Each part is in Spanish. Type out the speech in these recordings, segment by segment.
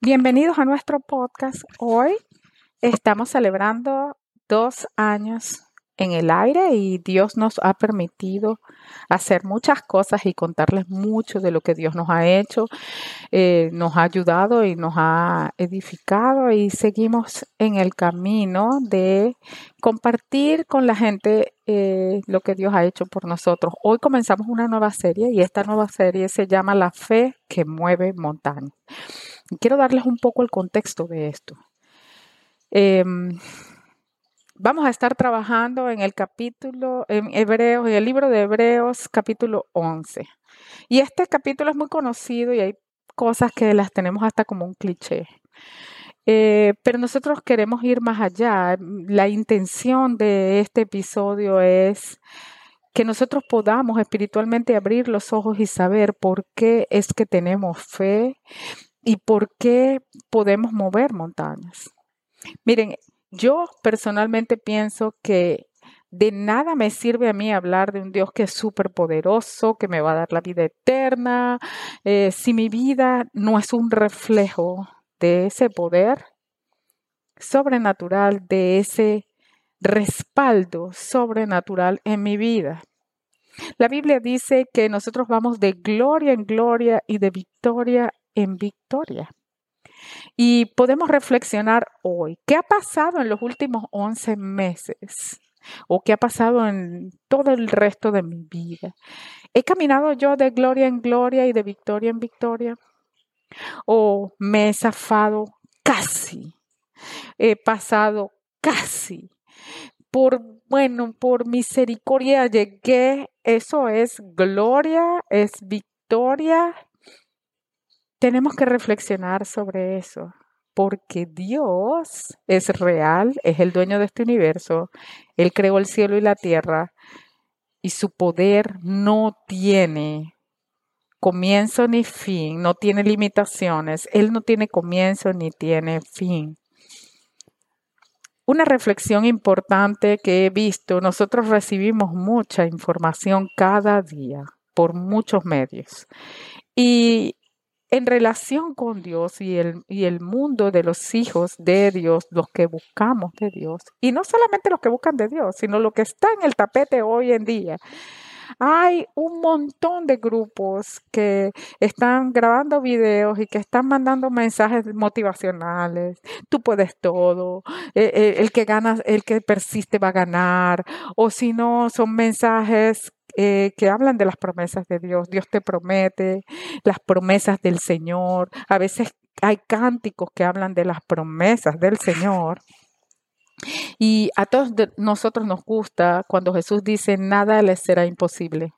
Bienvenidos a nuestro podcast. Hoy estamos celebrando dos años en el aire y Dios nos ha permitido hacer muchas cosas y contarles mucho de lo que Dios nos ha hecho, eh, nos ha ayudado y nos ha edificado y seguimos en el camino de compartir con la gente eh, lo que Dios ha hecho por nosotros. Hoy comenzamos una nueva serie y esta nueva serie se llama La fe que mueve montañas. Quiero darles un poco el contexto de esto. Em, Vamos a estar trabajando en el capítulo, en Hebreos, en el libro de Hebreos, capítulo 11. Y este capítulo es muy conocido y hay cosas que las tenemos hasta como un cliché. Eh, pero nosotros queremos ir más allá. La intención de este episodio es que nosotros podamos espiritualmente abrir los ojos y saber por qué es que tenemos fe y por qué podemos mover montañas. Miren, yo personalmente pienso que de nada me sirve a mí hablar de un Dios que es súper poderoso, que me va a dar la vida eterna, eh, si mi vida no es un reflejo de ese poder sobrenatural, de ese respaldo sobrenatural en mi vida. La Biblia dice que nosotros vamos de gloria en gloria y de victoria en victoria. Y podemos reflexionar hoy, ¿qué ha pasado en los últimos 11 meses? ¿O qué ha pasado en todo el resto de mi vida? ¿He caminado yo de gloria en gloria y de victoria en victoria? ¿O me he zafado casi? He pasado casi. Por, bueno, por misericordia llegué. Eso es gloria, es victoria tenemos que reflexionar sobre eso, porque Dios es real, es el dueño de este universo, Él creó el cielo y la tierra, y su poder no tiene comienzo ni fin, no tiene limitaciones, Él no tiene comienzo ni tiene fin. Una reflexión importante que he visto, nosotros recibimos mucha información cada día por muchos medios. Y en relación con Dios y el, y el mundo de los hijos de Dios, los que buscamos de Dios, y no solamente los que buscan de Dios, sino lo que está en el tapete hoy en día. Hay un montón de grupos que están grabando videos y que están mandando mensajes motivacionales. Tú puedes todo. Eh, eh, el que gana, el que persiste va a ganar. O si no, son mensajes eh, que hablan de las promesas de Dios. Dios te promete las promesas del Señor. A veces hay cánticos que hablan de las promesas del Señor. Y a todos nosotros nos gusta cuando Jesús dice, nada les será imposible.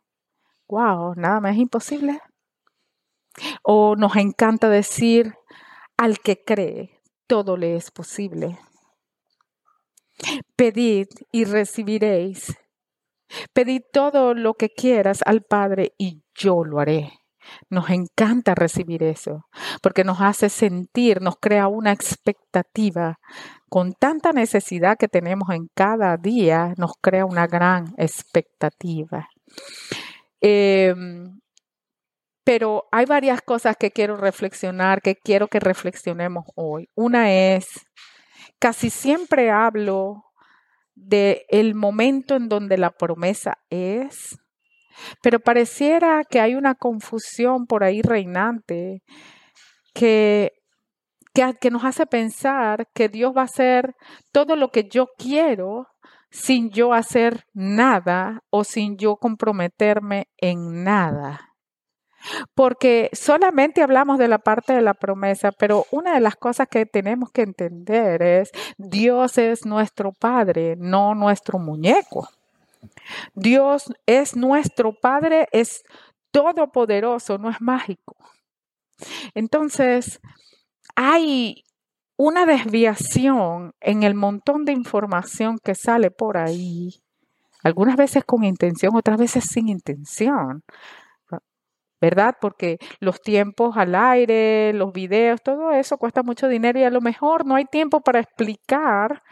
Wow, nada más es imposible. O nos encanta decir, al que cree, todo le es posible. Pedid y recibiréis. Pedid todo lo que quieras al Padre y yo lo haré. Nos encanta recibir eso, porque nos hace sentir, nos crea una expectativa. Con tanta necesidad que tenemos en cada día, nos crea una gran expectativa. Em, pero hay varias cosas que quiero reflexionar, que quiero que reflexionemos hoy. Una es, casi siempre hablo de el momento en donde la promesa es, pero pareciera que hay una confusión por ahí reinante que, que, que nos hace pensar que Dios va a hacer todo lo que yo quiero sin yo hacer nada o sin yo comprometerme en nada. Porque solamente hablamos de la parte de la promesa, pero una de las cosas que tenemos que entender es, Dios es nuestro Padre, no nuestro muñeco. Dios es nuestro Padre, es todopoderoso, no es mágico. Entonces, hay una desviación en el montón de información que sale por ahí, algunas veces con intención, otras veces sin intención. ¿Verdad? Porque los tiempos al aire, los videos, todo eso cuesta mucho dinero y a lo mejor no hay tiempo para explicar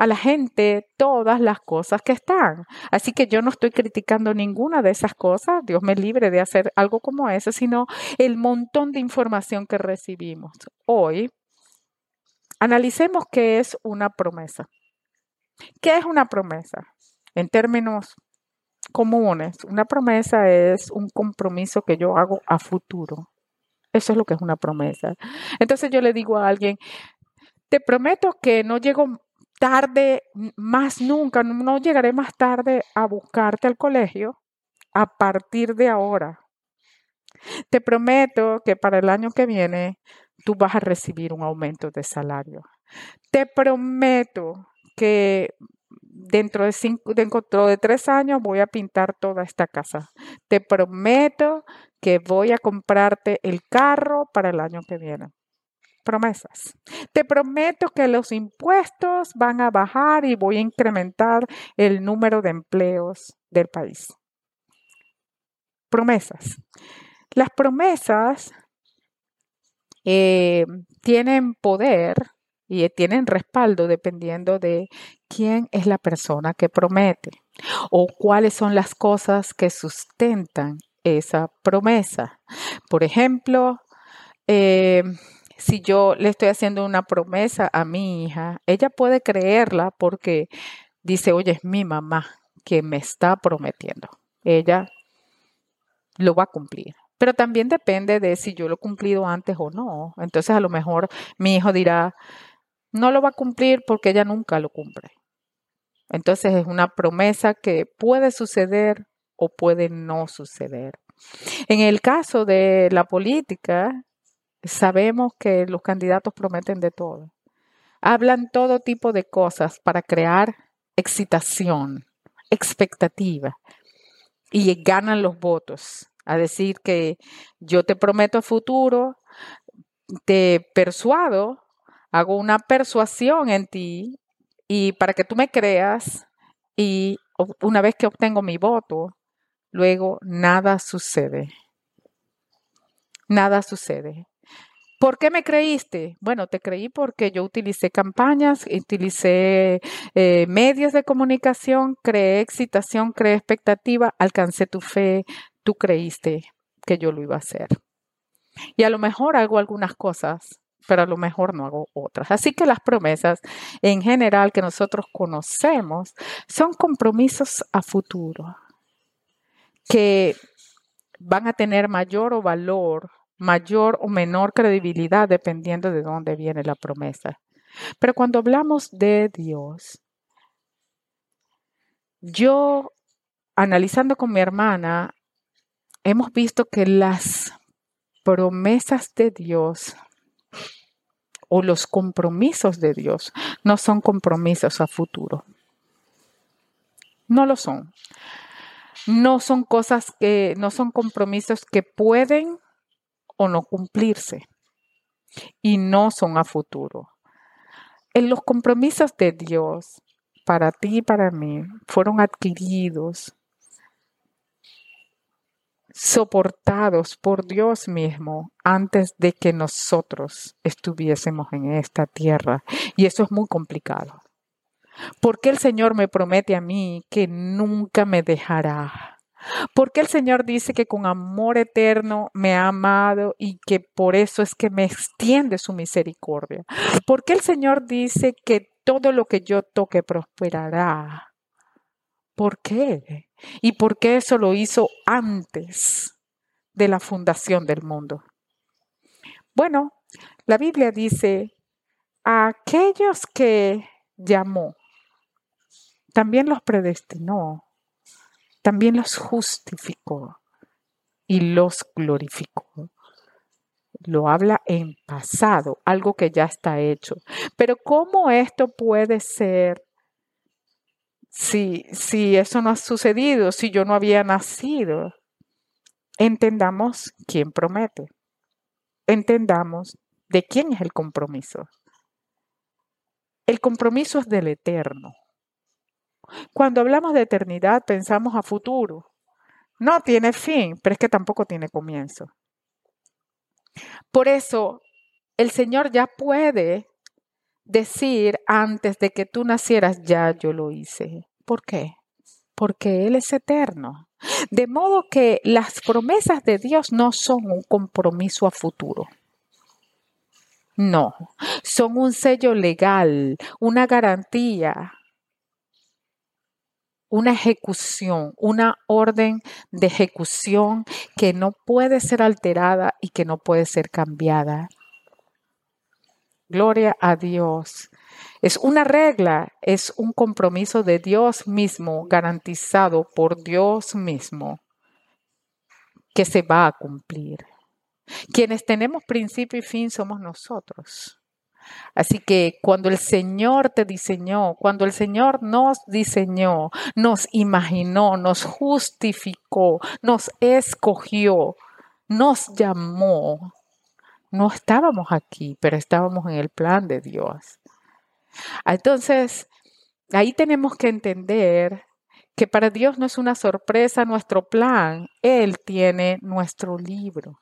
a la gente todas las cosas que están. Así que yo no estoy criticando ninguna de esas cosas, Dios me libre de hacer algo como eso, sino el montón de información que recibimos. Hoy, analicemos qué es una promesa. ¿Qué es una promesa? En términos comunes, una promesa es un compromiso que yo hago a futuro. Eso es lo que es una promesa. Entonces yo le digo a alguien, te prometo que no llego tarde, más nunca, no, llegaré más tarde a buscarte al colegio a partir de ahora. Te prometo que para el año que viene tú vas a recibir un aumento de salario. Te prometo que dentro de, cinco, dentro de tres años voy a pintar toda esta casa. Te prometo que voy a comprarte el carro para el año que viene. Promesas. Te prometo que los impuestos van a bajar y voy a incrementar el número de empleos del país. Promesas. Las promesas eh, tienen poder y tienen respaldo dependiendo de quién es la persona que promete o cuáles son las cosas que sustentan esa promesa. Por ejemplo, eh, si yo le estoy haciendo una promesa a mi hija, ella puede creerla porque dice, oye, es mi mamá que me está prometiendo. Ella lo va a cumplir. Pero también depende de si yo lo he cumplido antes o no. Entonces a lo mejor mi hijo dirá, no lo va a cumplir porque ella nunca lo cumple. Entonces es una promesa que puede suceder o puede no suceder. En el caso de la política, sabemos que los candidatos prometen de todo. Hablan todo tipo de cosas para crear excitación, expectativa y ganan los votos a decir que yo te prometo futuro, te persuado, hago una persuasión en ti y para que tú me creas y una vez que obtengo mi voto, luego nada sucede. Nada sucede. ¿Por qué me creíste? Bueno, te creí porque yo utilicé campañas, utilicé eh, medios de comunicación, creé excitación, creé expectativa, alcancé tu fe, tú creíste que yo lo iba a hacer. Y a lo mejor hago algunas cosas, pero a lo mejor no hago otras. Así que las promesas en general que nosotros conocemos son compromisos a futuro que van a tener mayor o valor, mayor o menor credibilidad dependiendo de dónde viene la promesa. Pero cuando hablamos de Dios, yo analizando con mi hermana, hemos visto que las promesas de Dios o los compromisos de Dios no son compromisos a futuro. No lo son. No son cosas que, no son compromisos que pueden o no cumplirse. Y no son a futuro. En los compromisos de Dios para ti y para mí fueron adquiridos soportados por Dios mismo antes de que nosotros estuviésemos en esta tierra. Y eso es muy complicado. Porque el Señor me promete a mí que nunca me dejará. Porque el Señor dice que con amor eterno me ha amado y que por eso es que me extiende su misericordia. Porque el Señor dice que todo lo que yo toque prosperará. ¿Por qué? ¿Y por qué eso lo hizo antes de la fundación del mundo? Bueno, la Biblia dice, a aquellos que llamó, también los predestinó, también los justificó y los glorificó. Lo habla en pasado, algo que ya está hecho. Pero ¿cómo esto puede ser si, si eso no ha sucedido, si yo no había nacido, entendamos quién promete. Entendamos de quién es el compromiso. El compromiso es del eterno. Cuando hablamos de eternidad pensamos a futuro. No tiene fin, pero es que tampoco tiene comienzo. Por eso, el Señor ya puede decir antes de que tú nacieras, ya yo lo hice. ¿Por qué? Porque Él es eterno. De modo que las promesas de Dios no son un compromiso a futuro. No, son un sello legal, una garantía, una ejecución, una orden de ejecución que no puede ser alterada y que no puede ser cambiada. Gloria a Dios. Es una regla, es un compromiso de Dios mismo, garantizado por Dios mismo, que se va a cumplir. Quienes tenemos principio y fin somos nosotros. Así que cuando el Señor te diseñó, cuando el Señor nos diseñó, nos imaginó, nos justificó, nos escogió, nos llamó, no estábamos aquí, pero estábamos en el plan de Dios. Entonces, ahí tenemos que entender que para Dios no es una sorpresa nuestro plan, Él tiene nuestro libro.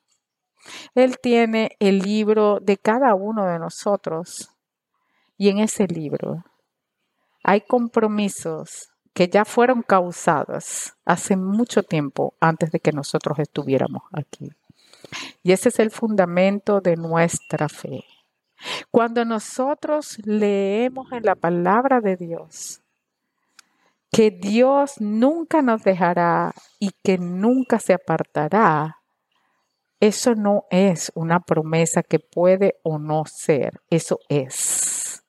Él tiene el libro de cada uno de nosotros. Y en ese libro hay compromisos que ya fueron causados hace mucho tiempo antes de que nosotros estuviéramos aquí. Y ese es el fundamento de nuestra fe. Cuando nosotros leemos en la palabra de Dios que Dios nunca nos dejará y que nunca se apartará eso no es una promesa que puede o no ser, eso es.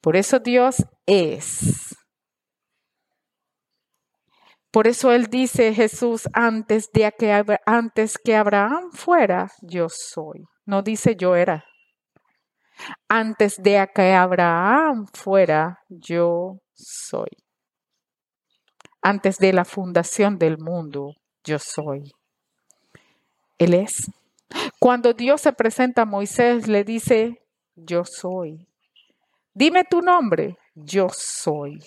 Por eso Dios es. Por eso él dice Jesús antes de que antes que Abraham fuera, yo soy. No dice yo era. Antes de que Abraham fuera, yo soy. Antes de la fundación del mundo, yo soy. Él es. Cuando Dios se presenta a Moisés, le dice, yo soy. Dime tu nombre, yo soy.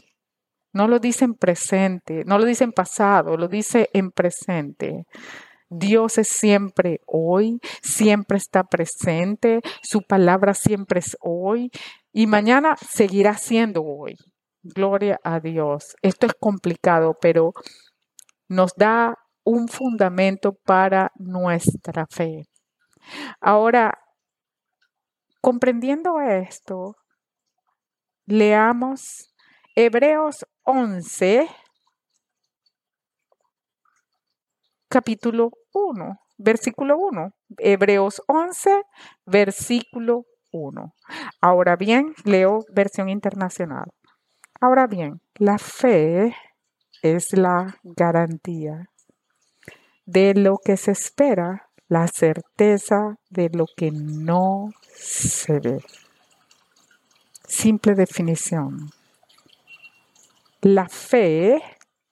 No lo dice en presente, no lo dice en pasado, lo dice en presente. Dios es siempre hoy, siempre está presente, su palabra siempre es hoy y mañana seguirá siendo hoy. Gloria a Dios. Esto es complicado, pero nos da un fundamento para nuestra fe. Ahora, comprendiendo esto, leamos Hebreos 11, capítulo 1, versículo 1. Hebreos 11, versículo 1. Ahora bien, leo versión internacional. Ahora bien, la fe es la garantía de lo que se espera, la certeza de lo que no se ve. Simple definición. La fe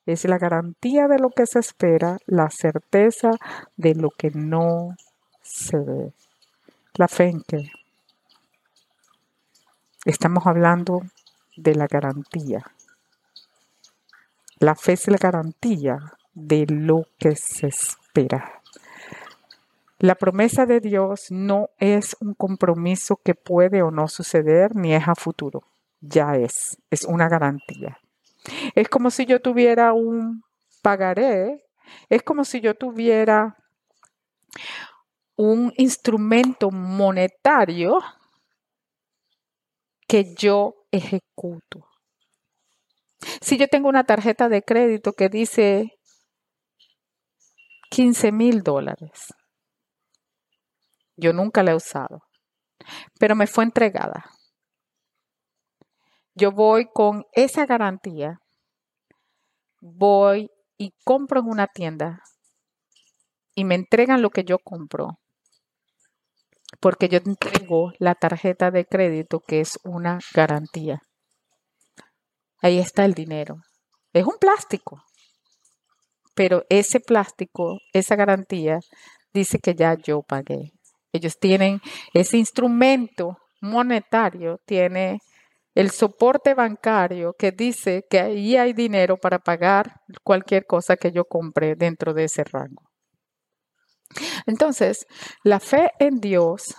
es la garantía de lo que se espera, la certeza de lo que no se ve. ¿La fe en qué? Estamos hablando de la garantía. La fe es la garantía de lo que se espera. La promesa de Dios no es un compromiso que puede o no suceder ni es a futuro. Ya es, es una garantía. Es como si yo tuviera un pagaré, es como si yo tuviera un instrumento monetario que yo ejecuto. Si yo tengo una tarjeta de crédito que dice 15 mil dólares. Yo nunca la he usado, pero me fue entregada. Yo voy con esa garantía, voy y compro en una tienda y me entregan lo que yo compro, porque yo entrego la tarjeta de crédito que es una garantía. Ahí está el dinero. Es un plástico, pero ese plástico, esa garantía, dice que ya yo pagué. Ellos tienen ese instrumento monetario, tiene el soporte bancario que dice que ahí hay dinero para pagar cualquier cosa que yo compre dentro de ese rango. Entonces, la fe en Dios,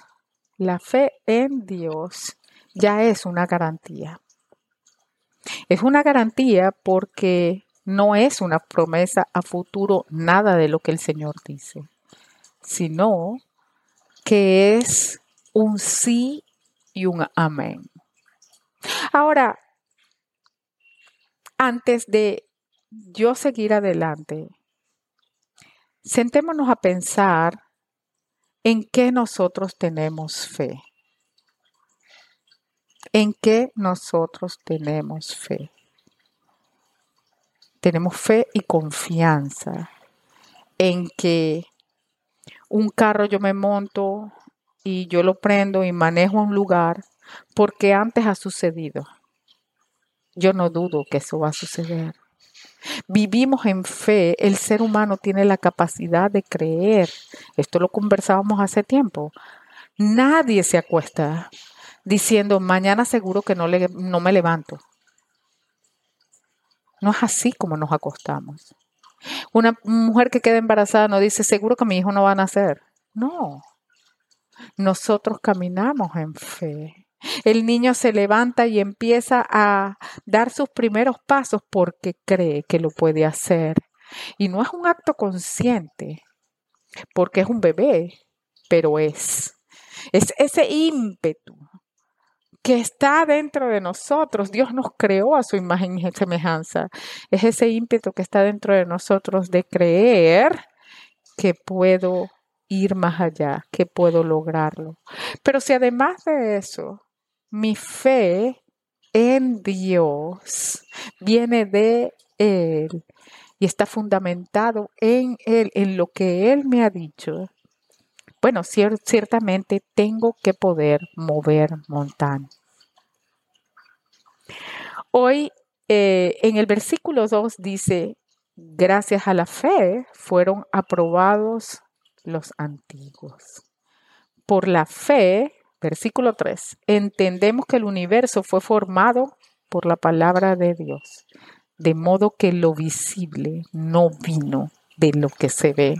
la fe en Dios ya es una garantía. Es una garantía porque no es una promesa a futuro nada de lo que el Señor dice, sino que es un sí y un amén. Ahora, antes de yo seguir adelante, sentémonos a pensar en qué nosotros tenemos fe. ¿En qué nosotros tenemos fe? Tenemos fe y confianza en que un carro yo me monto y yo lo prendo y manejo a un lugar porque antes ha sucedido. Yo no dudo que eso va a suceder. Vivimos en fe, el ser humano tiene la capacidad de creer. Esto lo conversábamos hace tiempo. Nadie se acuesta diciendo, mañana seguro que no, le, no me levanto. No es así como nos acostamos. Una mujer que queda embarazada no dice, seguro que mi hijo no va a nacer. No. Nosotros caminamos en fe. El niño se levanta y empieza a dar sus primeros pasos porque cree que lo puede hacer. Y no es un acto consciente, porque es un bebé, pero es. Es ese ímpetu que está dentro de nosotros. Dios nos creó a su imagen y semejanza. Es ese ímpetu que está dentro de nosotros de creer que puedo ir más allá, que puedo lograrlo. Pero si además de eso, mi fe en Dios viene de Él y está fundamentado en Él, en lo que Él me ha dicho, bueno, ciertamente tengo que poder mover montaña. Hoy eh, en el versículo 2 dice, gracias a la fe fueron aprobados los antiguos. Por la fe, versículo 3, entendemos que el universo fue formado por la palabra de Dios, de modo que lo visible no vino de lo que se ve.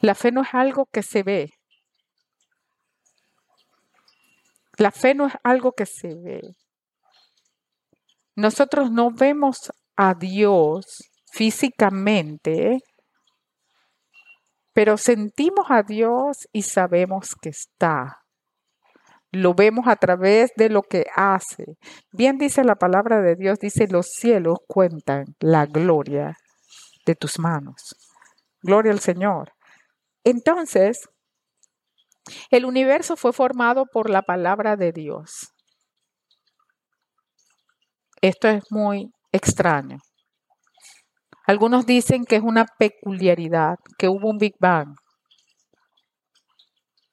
La fe no es algo que se ve, La fe no es algo que se ve. Nosotros no vemos a Dios físicamente, pero sentimos a Dios y sabemos que está. Lo vemos a través de lo que hace. Bien dice la palabra de Dios, dice, los cielos cuentan la gloria de tus manos. Gloria al Señor. Entonces, el universo fue formado por la palabra de Dios. Esto es muy extraño. Algunos dicen que es una peculiaridad, que hubo un Big Bang.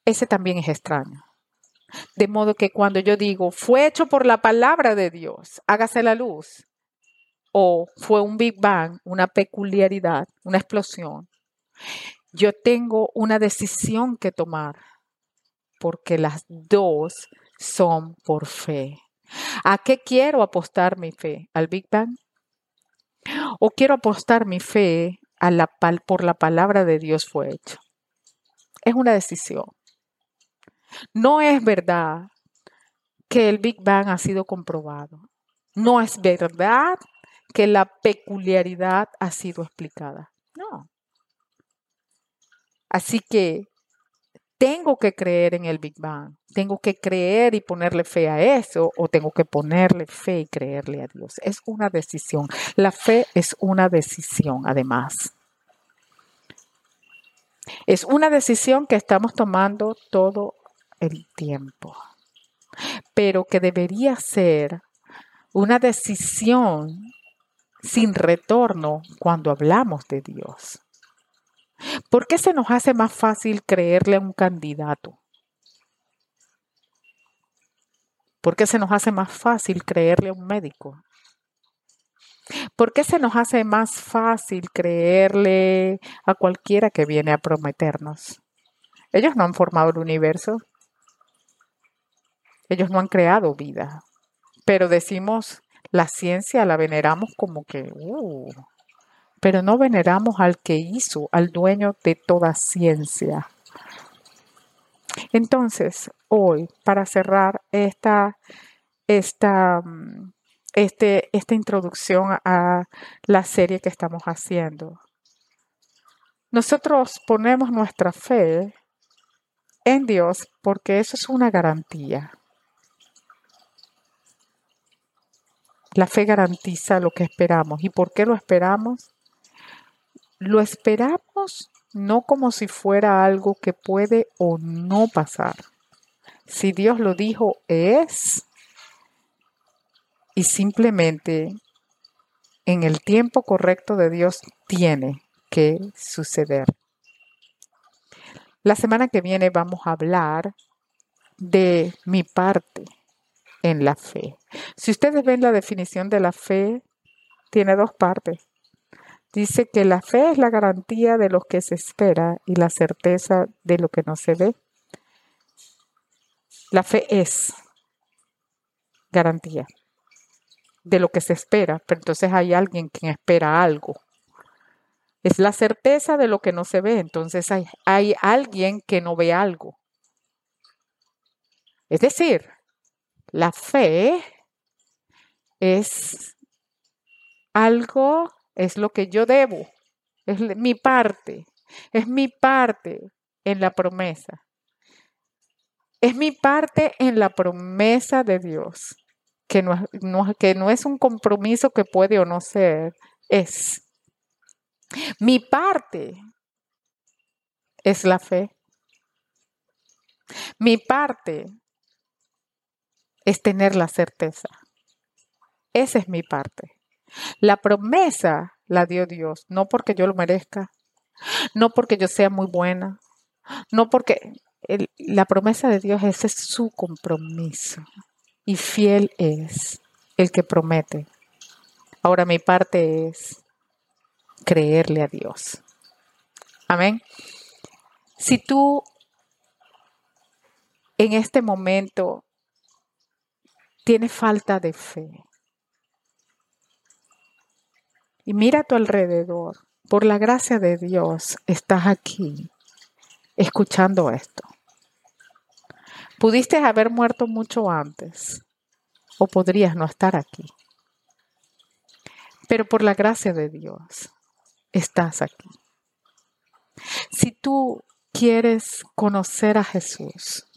Ese también es extraño. De modo que cuando yo digo, fue hecho por la palabra de Dios, hágase la luz, o fue un Big Bang, una peculiaridad, una explosión, yo tengo una decisión que tomar porque las dos son por fe. ¿A qué quiero apostar mi fe? ¿Al Big Bang? ¿O quiero apostar mi fe a la, por la palabra de Dios fue hecho? Es una decisión. No es verdad que el Big Bang ha sido comprobado. No es verdad que la peculiaridad ha sido explicada. No. Así que tengo que creer en el Big Bang, tengo que creer y ponerle fe a eso o tengo que ponerle fe y creerle a Dios. Es una decisión. La fe es una decisión, además. Es una decisión que estamos tomando todo el tiempo, pero que debería ser una decisión sin retorno cuando hablamos de Dios. ¿Por qué se nos hace más fácil creerle a un candidato? ¿Por qué se nos hace más fácil creerle a un médico? ¿Por qué se nos hace más fácil creerle a cualquiera que viene a prometernos? Ellos no han formado el universo. Ellos no han creado vida. Pero decimos, la ciencia la veneramos como que, uh, pero no veneramos al que hizo, al dueño de toda ciencia. Entonces, hoy, para cerrar esta esta, mm, este, esta introducción a la serie que estamos haciendo. Nosotros ponemos nuestra fe en Dios porque eso es una garantía. La fe garantiza lo que esperamos. ¿Y por qué lo esperamos? Lo esperamos no como si fuera algo que puede o no pasar. Si Dios lo dijo, es. Y simplemente en el tiempo correcto de Dios tiene que suceder. La semana que viene vamos a hablar de mi parte en la fe. Si ustedes ven la definición de la fe, tiene dos partes. Dice que la fe es la garantía de lo que se espera y la certeza de lo que no se ve. La fe es garantía de lo que se espera, pero entonces hay alguien quien espera algo. Es la certeza de lo que no se ve, entonces hay, hay alguien que no ve algo. Es decir, la fe es algo, es lo que yo debo, es mi parte, es mi parte en la promesa. Es mi parte en la promesa de Dios, que no, no es un compromiso que puede o no ser, es. Mi parte es la fe. Mi parte es tener la certeza. Esa es mi parte. La promesa la dio Dios, no porque yo lo merezca, no porque yo sea muy buena, no porque la promesa de Dios, ese es su compromiso. Y fiel es el que promete. Ahora mi parte es creerle a Dios. Amén. Si tú en este momento tiene falta de fe. Y mira a tu alrededor. Por la gracia de Dios estás aquí escuchando esto. Pudiste haber muerto mucho antes o podrías no estar aquí. Pero por la gracia de Dios estás aquí. Si tú quieres conocer a Jesús,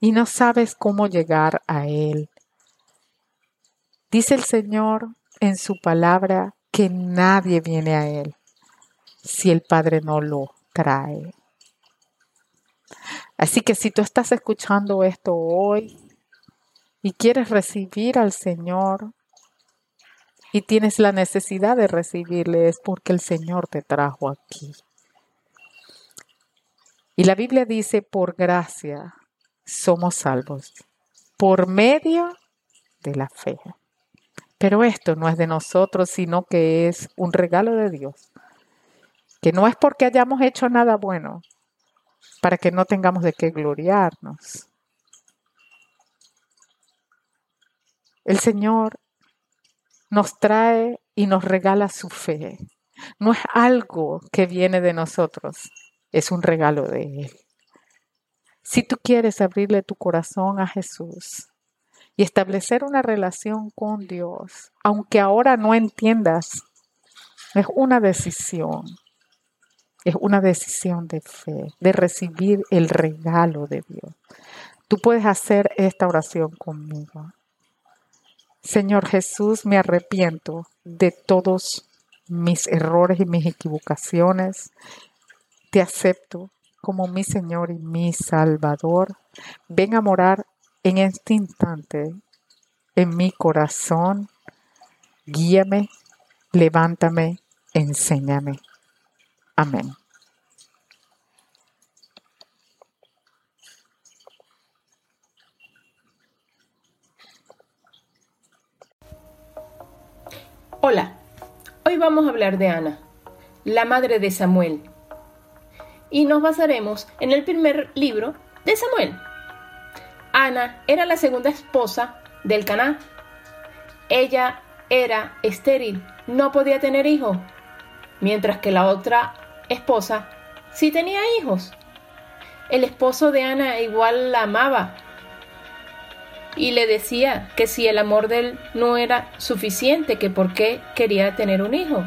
y no sabes cómo llegar a Él. Dice el Señor en su palabra que nadie viene a Él si el Padre no lo trae. Así que si tú estás escuchando esto hoy y quieres recibir al Señor y tienes la necesidad de recibirle, es porque el Señor te trajo aquí. Y la Biblia dice, por gracia somos salvos por medio de la fe. Pero esto no es de nosotros, sino que es un regalo de Dios. Que no es porque hayamos hecho nada bueno, para que no tengamos de qué gloriarnos. El Señor nos trae y nos regala su fe. No es algo que viene de nosotros, es un regalo de Él. Si tú quieres abrirle tu corazón a Jesús y establecer una relación con Dios, aunque ahora no entiendas, es una decisión. Es una decisión de fe, de recibir el regalo de Dios. Tú puedes hacer esta oración conmigo. Señor Jesús, me arrepiento de todos mis errores y mis equivocaciones. Te acepto como mi Señor y mi Salvador. Ven a morar en este instante en mi corazón. Guíame, levántame, enséñame. Amén. Hola, hoy vamos a hablar de Ana, la madre de Samuel y nos basaremos en el primer libro de Samuel. Ana era la segunda esposa del Caná. Ella era estéril, no podía tener hijos, mientras que la otra esposa sí tenía hijos. El esposo de Ana igual la amaba. y le decía que si el amor de él no era suficiente, que por qué quería tener un hijo.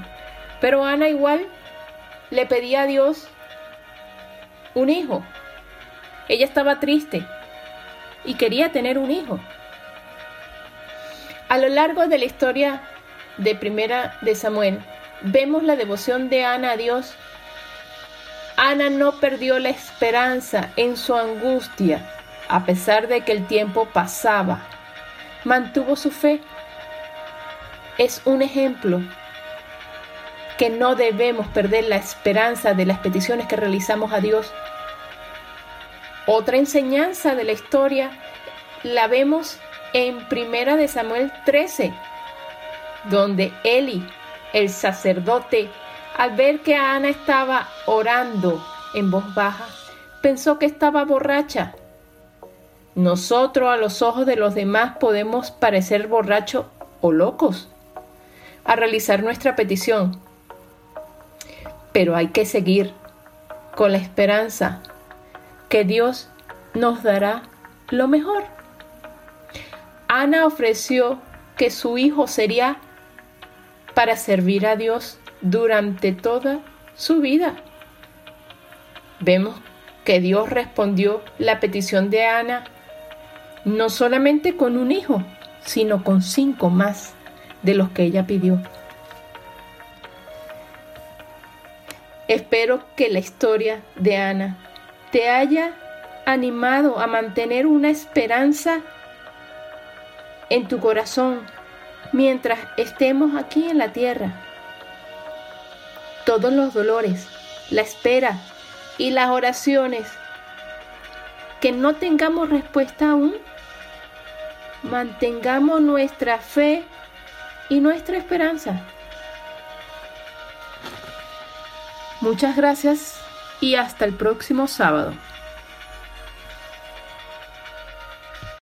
Pero Ana igual le pedía a Dios un hijo. Ella estaba triste y quería tener un hijo. A lo largo de la historia de Primera de Samuel, vemos la devoción de Ana a Dios. Ana no perdió la esperanza en su angustia, a pesar de que el tiempo pasaba. Mantuvo su fe. Es un ejemplo que no debemos perder la esperanza de las peticiones que realizamos a Dios. Otra enseñanza de la historia la vemos en Primera de Samuel 13, donde Eli, el sacerdote, al ver que Ana estaba orando en voz baja, pensó que estaba borracha. Nosotros a los ojos de los demás podemos parecer borrachos o locos a realizar nuestra petición, pero hay que seguir con la esperanza que Dios nos dará lo mejor. Ana ofreció que su hijo sería para servir a Dios durante toda su vida. Vemos que Dios respondió la petición de Ana no solamente con un hijo, sino con cinco más de los que ella pidió. Espero que la historia de Ana te haya animado a mantener una esperanza en tu corazón mientras estemos aquí en la tierra. Todos los dolores, la espera y las oraciones que no tengamos respuesta aún, mantengamos nuestra fe y nuestra esperanza. Muchas gracias y hasta el próximo sábado.